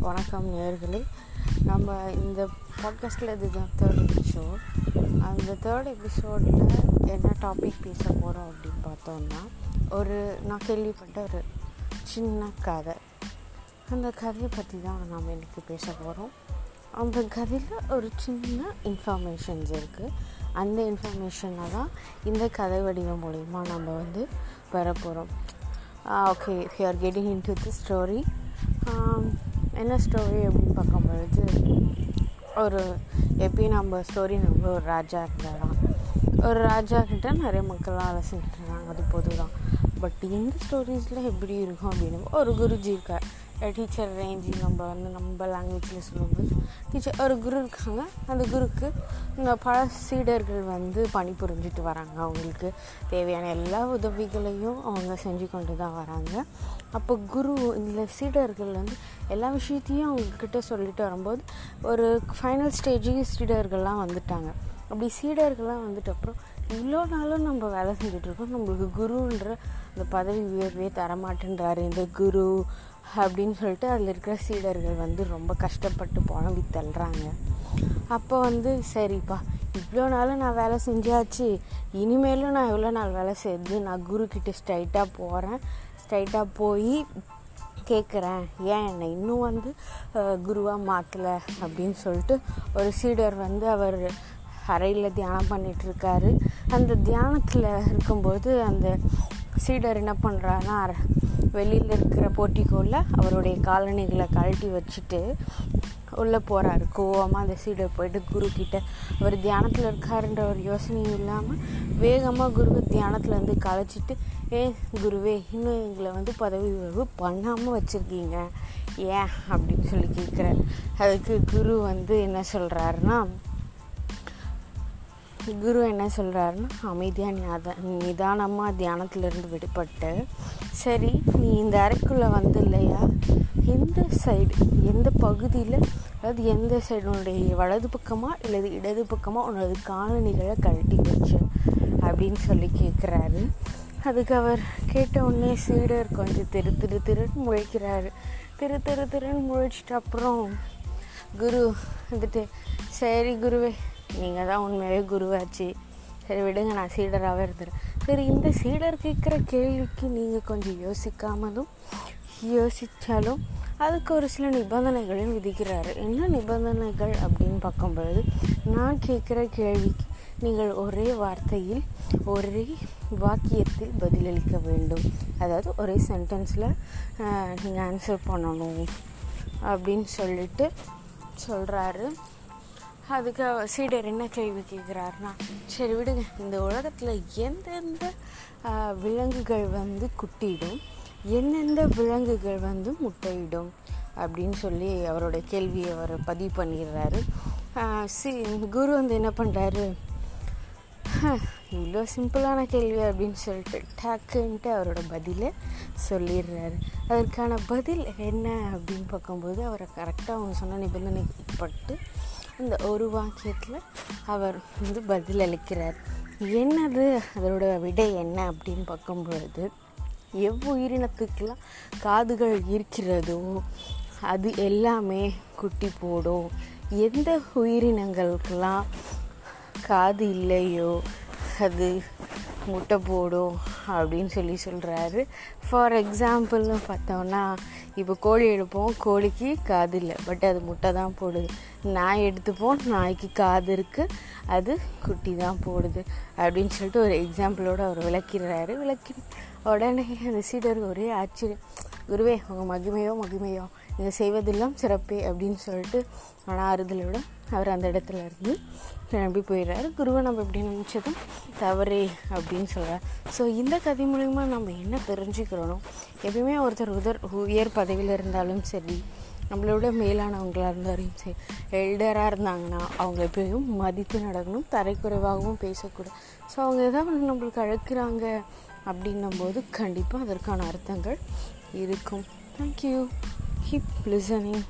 வணக்கம் நேர்களே நம்ம இந்த பாட்காஸ்ட்டில் இது தான் தேர்ட் எபிசோட் அந்த தேர்ட் எபிசோடில் என்ன டாபிக் பேச போகிறோம் அப்படின்னு பார்த்தோம்னா ஒரு நான் கேள்விப்பட்ட ஒரு சின்ன கதை. அந்த கதையை பற்றி தான் நாம் இன்றைக்கி பேச போகிறோம் அந்த கதையில் ஒரு சின்ன இன்ஃபர்மேஷன்ஸ் இருக்குது அந்த இன்ஃபர்மேஷனை தான் இந்த கதை வடிவம் மூலிமா நம்ம வந்து பெற போகிறோம் okay you are getting into the story என்ன ஸ்டோரி அப்படின்னு பார்க்கும்பொழுது ஒரு எப்பயும் நம்ம ஸ்டோரி நம்ம ஒரு ராஜா இருந்தாராம். ஒரு ராஜா கிட்ட நிறைய மக்கள்லாம் வேலை செஞ்சுட்டு இருந்தாங்க. அது பொது தான் பட் இந்த ஸ்டோரிஸில் எப்படி இருக்கும் அப்படின்னு ஒரு குருஜி இருக்கார். டீச்சர் ரேஞ்சு நம்ம வந்து நம்ம லாங்குவேஜில் சொல்லும்போது டீச்சர் ஒரு குரு இருக்காங்க. அந்த குருக்கு இந்த பல சீடர்கள் வந்து பணி புரிஞ்சிட்டு வராங்க. அவங்களுக்கு தேவையான எல்லா உதவிகளையும் அவங்க செஞ்சு கொண்டு தான் வராங்க. அப்போ குரு இந்த சீடர்கள் வந்து எல்லா விஷயத்தையும் அவங்கக்கிட்ட சொல்லிட்டு வரும்போது ஒரு ஃபைனல் ஸ்டேஜுக்கு சீடர்கள்லாம் வந்துட்டாங்க. அப்படி சீடர்கள்லாம் வந்துட்டு அப்புறம் இவ்வளோ நாளும் நம்ம வேலை செஞ்சுட்ருக்கோம் நம்மளுக்கு குருன்ற அந்த பதவி உயர்வே தரமாட்டேன்றாரு இந்த குரு. அப்படின்னு சொல்லிட்டு அதில் இருக்கிற சீடர்கள் வந்து ரொம்ப கஷ்டப்பட்டு புலம்பி தள்ளுறாங்க. அப்போ வந்து சரிப்பா இவ்வளோ நாளும் நான் வேலை செஞ்சாச்சு இனிமேலும் நான் எவ்வளோ நாள் வேலை செய்யுது நான் குருக்கிட்ட ஸ்ட்ரைட்டாக போகிறேன் ஸ்ட்ரைட்டாக போய் கேட்குறேன் ஏன் என்னை இன்னும் வந்து குருவாக மாற்றலை அப்படின்னு சொல்லிட்டு ஒரு சீடர் வந்து அவர் அறையில் தியானம் பண்ணிகிட்ருக்காரு அந்த தியானத்தில் இருக்கும்போது அந்த சீடர் என்ன பண்ணுறாருன்னா வெளியில் இருக்கிற போட்டிக்கோவில் அவருடைய காலணிகளை கழட்டி வச்சுட்டு உள்ளே போகிறாரு கோவமாக அந்த சீடை போயிட்டு குரு கிட்ட அவர் தியானத்தில் இருக்காருன்ற ஒரு யோசனையும் இல்லாமல் வேகமாக குருவை தியானத்தில் வந்து கழிச்சிட்டு ஏ குருவே இன்னும் எங்களை வந்து பதவி உயர்வு பண்ணாமல் வச்சுருக்கீங்க. ஏன்? அப்படின்னு சொல்லி கேட்குறாரு அதுக்கு குரு வந்து என்ன சொல்கிறாருன்னா குரு என்ன சொல்கிறாருன்னா அமைதியாக நிதானமாக தியானத்திலிருந்து விடுபட்டு சரி நீ இந்த அறைக்குள்ளே வந்து இல்லையா எந்த சைடு எந்த பகுதியில்? அதாவது எந்த சைடு உன்னுடைய வலது பக்கமாக இல்லது இடது பக்கமாக உன்னோட காலணிகளை கழட்டி வச்சு அப்படின்னு சொல்லி கேட்குறாரு அதுக்கு அவர் கேட்ட உடனே சீடர் கொஞ்சம் திரு திரு திருன்னு முழிக்கிறாரு. திரு திரு திருன்னு முழிச்சிட்டு அப்புறம் குரு வந்துட்டு சரி குருவே நீங்கள் தான் உண்மையாகவே குருவாச்சு. சரி விடுங்க நான் சீடராகவே இருந்துறேன். சரி இந்த சீடர் கேட்குற கேள்விக்கு நீங்கள் கொஞ்சம் யோசிக்காமலும் யோசித்தாலும் அதுக்கு ஒரு சில நிபந்தனைகளையும் விதிக்கிறாரு. என்ன நிபந்தனைகள் அப்படின்னு பார்க்கும்பொழுது நான் கேட்குற கேள்விக்கு நீங்கள் ஒரே வார்த்தையில் ஒரே வாக்கியத்தில் பதிலளிக்க வேண்டும். அதாவது ஒரே சென்டென்ஸில் நீங்கள் ஆன்சர் பண்ணணும் அப்படின்னு சொல்லிட்டு சொல்கிறாரு அதுக்கு சீடர் என்ன கேள்வி கேட்குறாருனா சரி விடுங்க இந்த உலகத்தில் எந்தெந்த விலங்குகள் வந்து குட்டிடும் எந்தெந்த விலங்குகள் வந்து முட்டையிடும்? அப்படின்னு சொல்லி அவரோட கேள்வியை அவர் பதிவு பண்ணிடுறாரு. சி குரு வந்து என்ன பண்ணுறாரு இவ்வளோ சிம்பிளான கேள்வி அப்படின்னு சொல்லிட்டு டக்குன்ட்டு அவரோட பதிலை சொல்லிடுறாரு. அதற்கான பதில் என்ன அப்படின்னு பார்க்கும்போது அவரை கரெக்டாக அவங்க சொன்ன நிபந்தனைப்பட்டு அந்த ஒரு வாக்கியத்தில் அவர் வந்து பதில் அளிக்கிறார் என்னது? அதோட விடை என்ன? அப்படின்னு பார்க்கும்பொழுது எவ்வுயிரினத்துக்கெல்லாம் காதுகள் இருக்கிறதோ அது எல்லாமே குட்டி போடும். எந்த உயிரினங்களுக்கெல்லாம் காது இல்லையோ அது முட்டை போடும் அப்படின்னு சொல்லி சொல்கிறாரு ஃபார் எக்ஸாம்பிள்னு பார்த்தோன்னா இப்போ கோழி எடுப்போம் கோழிக்கு காது இல்லை. பட் அது முட்டை தான் போடுது. நாய் எடுத்துப்போம் நாய்க்கு காது இருக்குது அது குட்டி தான் போடுது. அப்படின்னு சொல்லிட்டு ஒரு எக்ஸாம்பிளோடு அவர் விளக்கிறாரு விளக்கி உடனே அந்த சீடர் ஒரே ஆச்சரியம் குருவே உங்கள் மகிமையோ மகிமையோ நீங்கள் செய்வதெல்லாம் சிறப்பே அப்படின்னு சொல்லிட்டு ஆனால் ஆறுதலோட அவர் அந்த இடத்துல இருந்து கிளம்பி போயிடுறாரு. குருவை நம்ம எப்படி நினச்சதும் தவறே அப்படின்னு சொல்கிறார் ஸோ இந்த கதை மூலிமா நம்ம என்ன தெரிஞ்சுக்கிறோம் எப்பயுமே ஒருத்தர் உதர் உயர் பதவியில் இருந்தாலும் சரி நம்மளோட மேலானவங்களாக இருந்தாலும் சரி எல்டராக இருந்தாங்கன்னா அவங்க எப்பயும் மதித்து நடக்கணும் தரைக்குறைவாகவும் பேசக்கூடாது ஸோ அவங்க எதாவது நம்மளுக்கு அழைக்கிறாங்க அப்படின்னும் போது கண்டிப்பாக அதற்கான அர்த்தங்கள் இருக்கும். Thank you keep listening